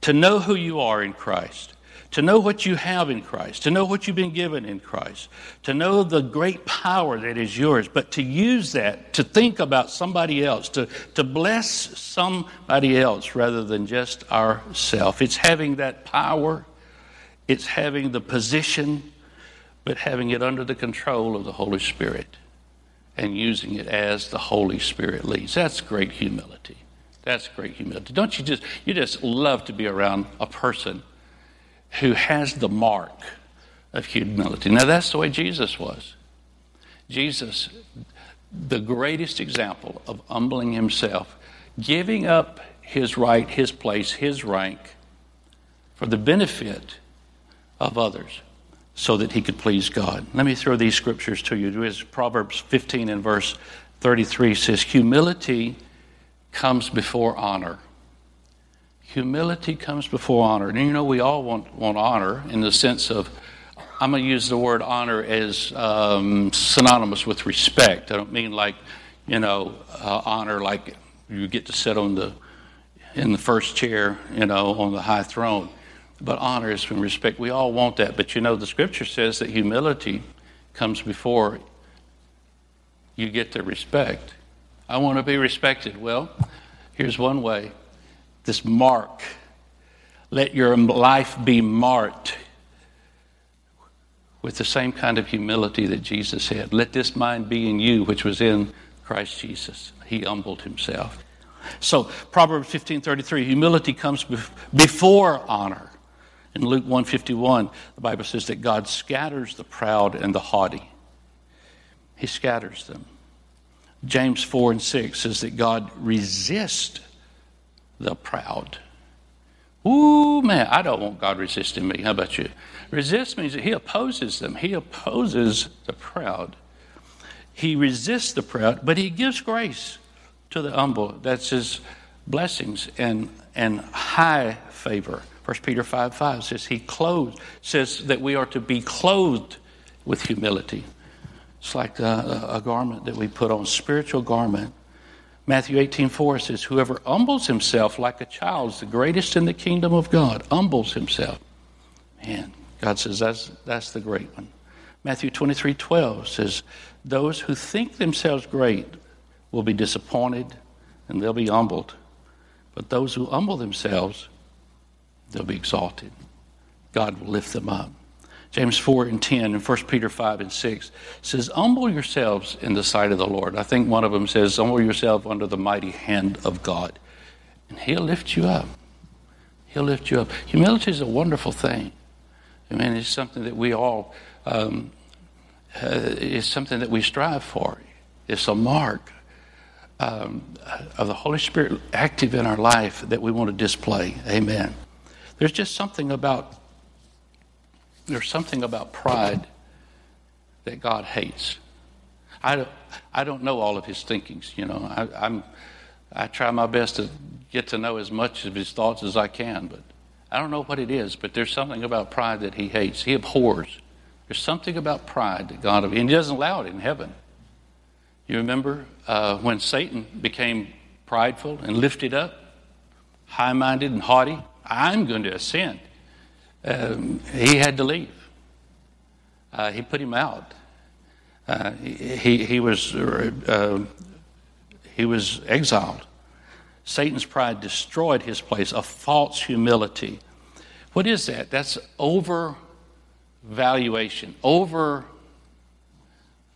To know who you are in Christ to know what you have in Christ, to know what you've been given in Christ, to know the great power that is yours, but to use that to think about somebody else, to, to bless somebody else rather than just ourself. It's having that power, it's having the position, but having it under the control of the Holy Spirit and using it as the Holy Spirit leads. That's great humility. That's great humility. Don't you just you just love to be around a person who has the mark of humility. Now, that's the way Jesus was. Jesus, the greatest example of humbling himself, giving up his right, his place, his rank for the benefit of others so that he could please God. Let me throw these scriptures to you. As Proverbs 15 and verse 33 says, Humility comes before honor. Humility comes before honor. And you know, we all want, want honor in the sense of, I'm going to use the word honor as um, synonymous with respect. I don't mean like, you know, uh, honor like you get to sit on the, in the first chair, you know, on the high throne. But honor is from respect. We all want that. But you know, the scripture says that humility comes before you get the respect. I want to be respected. Well, here's one way this mark. Let your life be marked with the same kind of humility that Jesus had. Let this mind be in you, which was in Christ Jesus. He humbled himself. So, Proverbs 15:33, humility comes before honor. In Luke 151, the Bible says that God scatters the proud and the haughty. He scatters them. James 4 and 6 says that God resists the proud. Ooh, man, I don't want God resisting me. How about you? Resist means that He opposes them, He opposes the proud. He resists the proud, but He gives grace to the humble. That's His blessings and, and high favor. 1 Peter 5 5 says he clothed, says that we are to be clothed with humility. It's like a, a garment that we put on, spiritual garment. Matthew 18, 4 says, Whoever humbles himself like a child is the greatest in the kingdom of God. Humbles himself. Man, God says that's, that's the great one. Matthew 23, 12 says, Those who think themselves great will be disappointed and they'll be humbled. But those who humble themselves, they'll be exalted. God will lift them up. James 4 and 10 and 1 Peter 5 and 6 says, Humble yourselves in the sight of the Lord. I think one of them says, Humble yourself under the mighty hand of God. And He'll lift you up. He'll lift you up. Humility is a wonderful thing. I mean, it's something that we all, um, uh, it's something that we strive for. It's a mark um, of the Holy Spirit active in our life that we want to display. Amen. There's just something about there's something about pride that God hates. I don't, I don't know all of his thinkings, you know. I, I'm, I try my best to get to know as much of his thoughts as I can, but I don't know what it is, but there's something about pride that he hates. He abhors. There's something about pride that God, and he doesn't allow it in heaven. You remember uh, when Satan became prideful and lifted up, high minded and haughty? I'm going to ascend. Um, he had to leave. Uh, he put him out. Uh, he, he, was, uh, he was exiled. Satan's pride destroyed his place, a false humility. What is that? That's overvaluation, over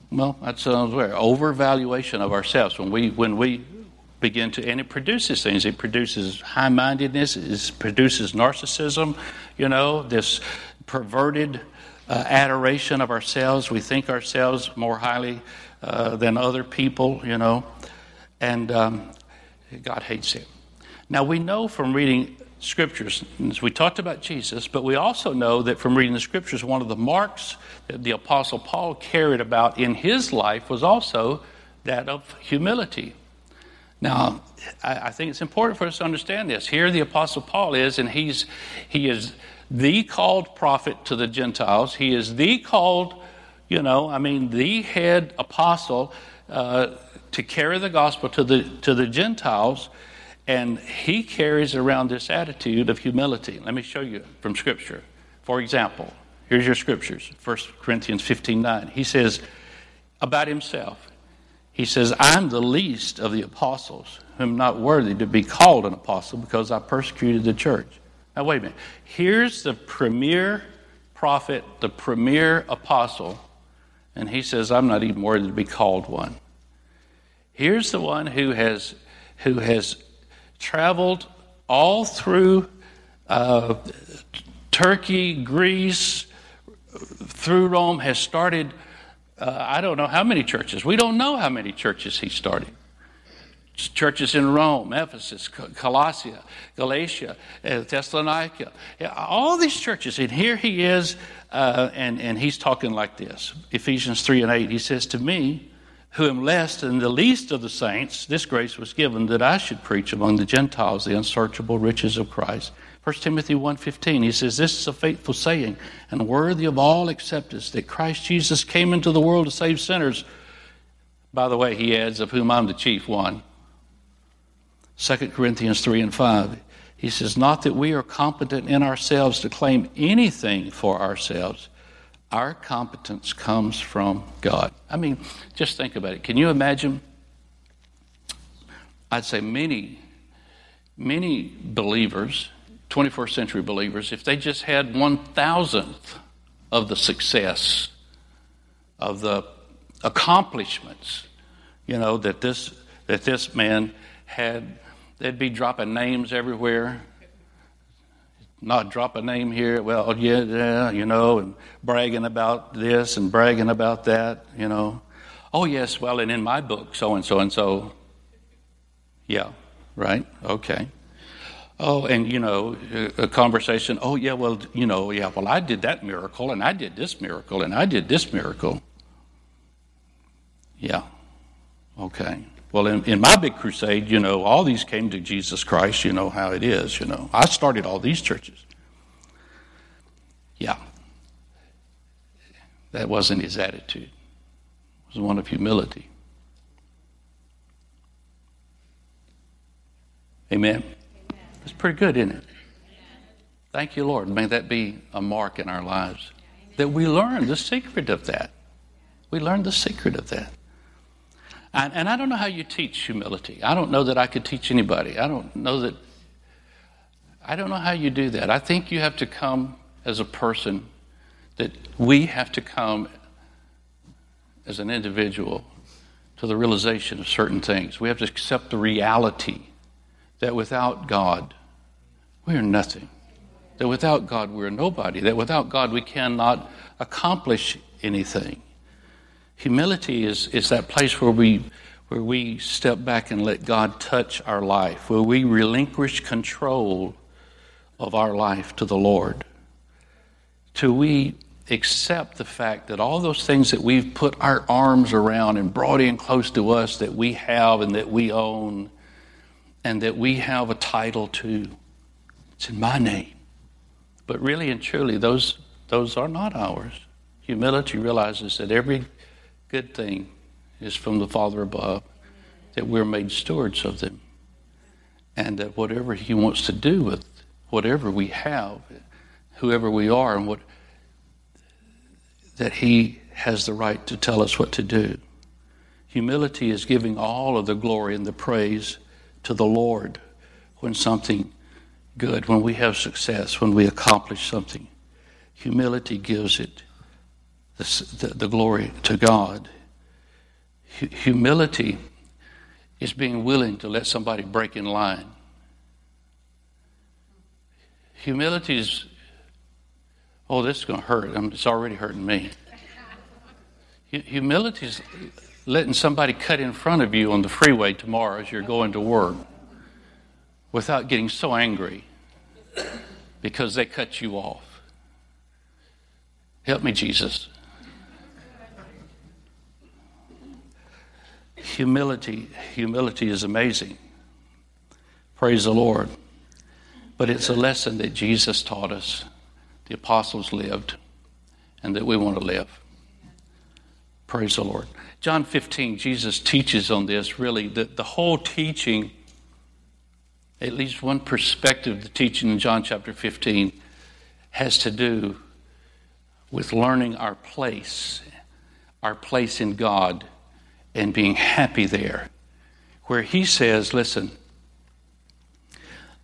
well, that sounds weird. Overvaluation of ourselves. When we when we begin to and it produces things. It produces high mindedness, it produces narcissism, you know, this perverted uh, adoration of ourselves. We think ourselves more highly uh, than other people, you know, and um, God hates it. Now, we know from reading scriptures, as we talked about Jesus, but we also know that from reading the scriptures, one of the marks that the Apostle Paul carried about in his life was also that of humility. Now, I, think it's important for us to understand this. Here, the Apostle Paul is, and he's he is the called prophet to the Gentiles. He is the called, you know, I mean, the head apostle uh, to carry the gospel to the to the Gentiles, and he carries around this attitude of humility. Let me show you from Scripture. For example, here's your scriptures: 1 Corinthians 15 9. He says about himself. He says, I'm the least of the apostles, whom not worthy to be called an apostle because I persecuted the church. Now, wait a minute. Here's the premier prophet, the premier apostle, and he says, I'm not even worthy to be called one. Here's the one who has, who has traveled all through uh, Turkey, Greece, through Rome, has started, uh, I don't know how many churches. We don't know how many churches he started churches in Rome, Ephesus, Colossia, Galatia, uh, Thessalonica, all these churches. And here he is, uh, and, and he's talking like this Ephesians 3 and 8. He says, To me, who am less than the least of the saints, this grace was given that I should preach among the Gentiles the unsearchable riches of Christ. 1 Timothy 1.15, he says, This is a faithful saying and worthy of all acceptance that Christ Jesus came into the world to save sinners. By the way, he adds, of whom I'm the chief one. 2 Corinthians 3 and 5. He says, Not that we are competent in ourselves to claim anything for ourselves. Our competence comes from God. I mean, just think about it. Can you imagine? I'd say many, many believers, 21st century believers, if they just had one thousandth of the success, of the accomplishments, you know, that this, that this man had They'd be dropping names everywhere. Not drop a name here, well, yeah, yeah, you know, and bragging about this and bragging about that, you know. Oh, yes, well, and in my book, so and so and so. Yeah, right? Okay. Oh, and you know, a conversation. Oh, yeah, well, you know, yeah, well, I did that miracle, and I did this miracle, and I did this miracle. Yeah. Okay. Well, in, in, my big crusade, you know, all these came to Jesus Christ. You know how it is, you know. I started all these churches. Yeah. That wasn't his attitude, it was one of humility. Amen? It's pretty good, isn't it? Thank you, Lord. May that be a mark in our lives that we learn the secret of that. We learn the secret of that. And, and, I don't know how you teach humility. I don't know that I could teach anybody. I don't know that. I don't know how you do that. I think you have to come as a person, that we have to come as an individual to the realization of certain things. We have to accept the reality that without God, we are nothing. That without God, we're nobody. That without God, we cannot accomplish anything. Humility is, is that place where we, where we step back and let God touch our life, where we relinquish control of our life to the Lord. Till we accept the fact that all those things that we've put our arms around and brought in close to us that we have and that we own and that we have a title to, it's in my name. But really and truly, those, those are not ours. Humility realizes that every good thing is from the Father above, that we're made stewards of them. And that whatever He wants to do with whatever we have, whoever we are, and what that He has the right to tell us what to do. Humility is giving all of the glory and the praise to the Lord when something good, when we have success, when we accomplish something. Humility gives it the, the, the glory to God. Humility is being willing to let somebody break in line. Humility is, oh, this is going to hurt. I mean, it's already hurting me. Humility is letting somebody cut in front of you on the freeway tomorrow as you're going to work without getting so angry because they cut you off. Help me, Jesus. Humility, humility is amazing. Praise the Lord. But it's a lesson that Jesus taught us, the apostles lived, and that we want to live. Praise the Lord. John 15, Jesus teaches on this really. The, the whole teaching, at least one perspective the teaching in John chapter 15, has to do with learning our place, our place in God, and being happy there. Where he says, listen,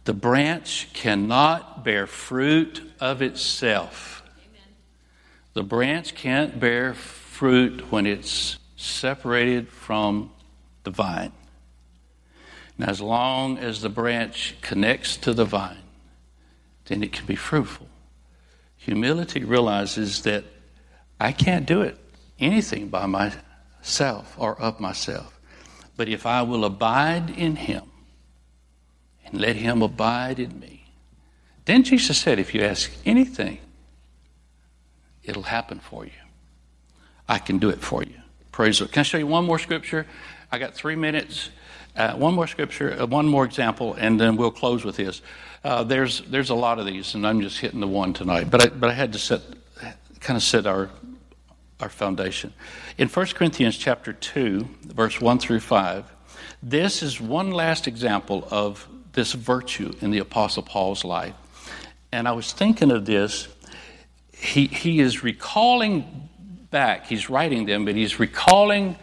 the branch cannot bear fruit of itself. The branch can't bear fruit when it's separated from the vine. And as long as the branch connects to the vine, then it can be fruitful. Humility realizes that I can't do it anything by myself or of myself. But if I will abide in him and let him abide in me, then Jesus said, if you ask anything, it'll happen for you. I can do it for you. Praise the Lord. Can I show you one more scripture? I got three minutes. Uh, one more scripture, uh, one more example, and then we'll close with this. Uh, there's there's a lot of these, and I'm just hitting the one tonight. But I, but I had to set kind of set our our foundation. In 1 Corinthians chapter 2, verse 1 through 5, this is one last example of this virtue in the Apostle Paul's life. And I was thinking of this. He, he is recalling back. He's writing them, but he's recalling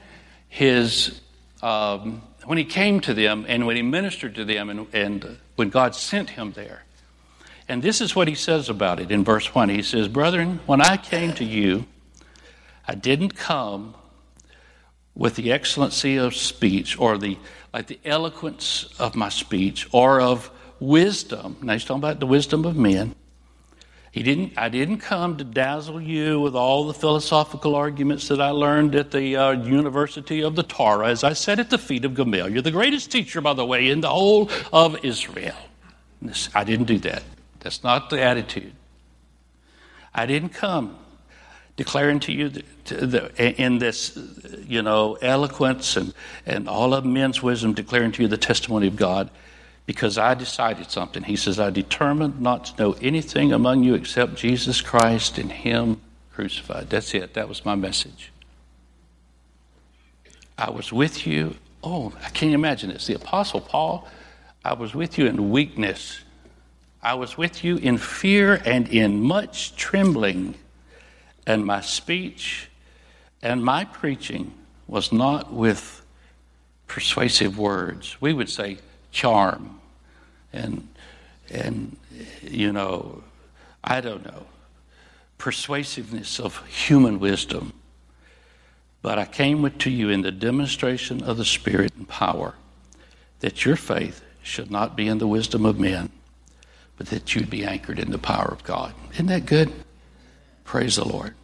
his um, when he came to them and when he ministered to them and, and when God sent him there. And this is what he says about it in verse 1. He says, Brethren, when I came to you, I didn't come with the excellency of speech or the like the eloquence of my speech or of wisdom. Now he's talking about the wisdom of men. He didn't, I didn't come to dazzle you with all the philosophical arguments that I learned at the uh, University of the Torah as I sat at the feet of Gamaliel, the greatest teacher, by the way, in the whole of Israel. This, I didn't do that. That's not the attitude. I didn't come declaring to you the, the, in this, you know, eloquence and, and all of men's wisdom, declaring to you the testimony of God because I decided something. He says, I determined not to know anything among you except Jesus Christ and Him crucified. That's it. That was my message. I was with you. Oh, I can't imagine this. The Apostle Paul, I was with you in weakness. I was with you in fear and in much trembling. And my speech and my preaching was not with persuasive words. We would say charm and and you know, I don't know, persuasiveness of human wisdom. But I came to you in the demonstration of the Spirit and power, that your faith should not be in the wisdom of men, but that you'd be anchored in the power of God. Isn't that good? Praise the Lord.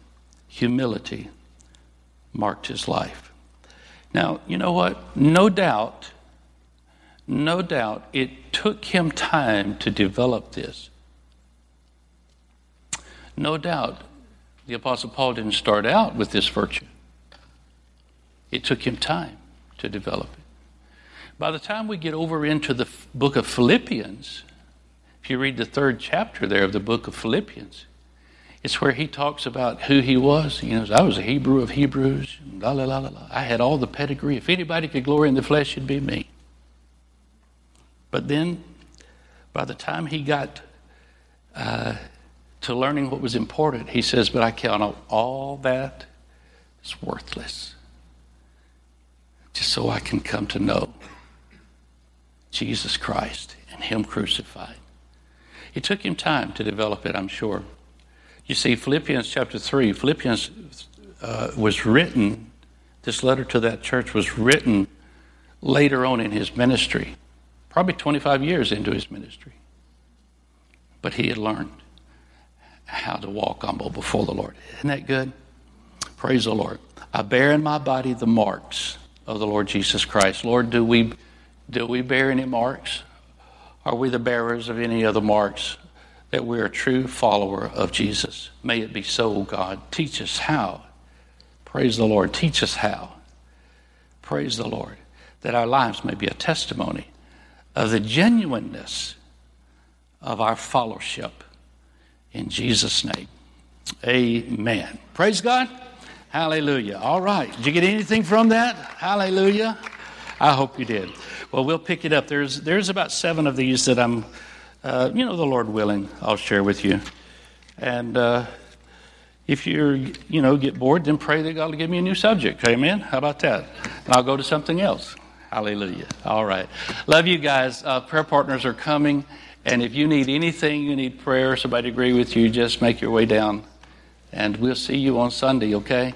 Humility marked his life. Now, you know what? No doubt no doubt it took him time to develop this. No doubt the Apostle Paul didn't start out with this virtue, it took him time to develop it. By the time we get over into the book of Philippians, if you read the third chapter there of the book of Philippians, It's where he talks about who he was. He knows I was a Hebrew of Hebrews. La, la, la, la, la. I had all the pedigree. If anybody could glory in the flesh, it'd be me. But then, by the time he got uh, to learning what was important, he says, But I count all that as worthless just so I can come to know Jesus Christ and Him crucified. It took him time to develop it, I'm sure. You see, Philippians chapter 3, Philippians uh, was written, this letter to that church was written later on in his ministry, probably 25 years into his ministry. But he had learned how to walk humble before the Lord. Isn't that good? Praise the Lord. I bear in my body the marks of the Lord Jesus Christ. Lord, do we, do we bear any marks? Are we the bearers of any other marks that we're a true follower of Jesus? May it be so, God. Teach us how. Praise the Lord. Teach us how. Praise the Lord. That our lives may be a testimony of the genuineness of our fellowship. In Jesus' name. Amen. Praise God. Hallelujah. All right. Did you get anything from that? Hallelujah. I hope you did. Well, we'll pick it up. There's, there's about seven of these that I'm, uh, you know, the Lord willing, I'll share with you. And uh, if you're, you know, get bored, then pray that God will give me a new subject. Amen. How about that? And I'll go to something else. Hallelujah. All right. Love you guys. Uh, prayer partners are coming. And if you need anything, you need prayer, somebody agree with you, just make your way down. And we'll see you on Sunday, okay?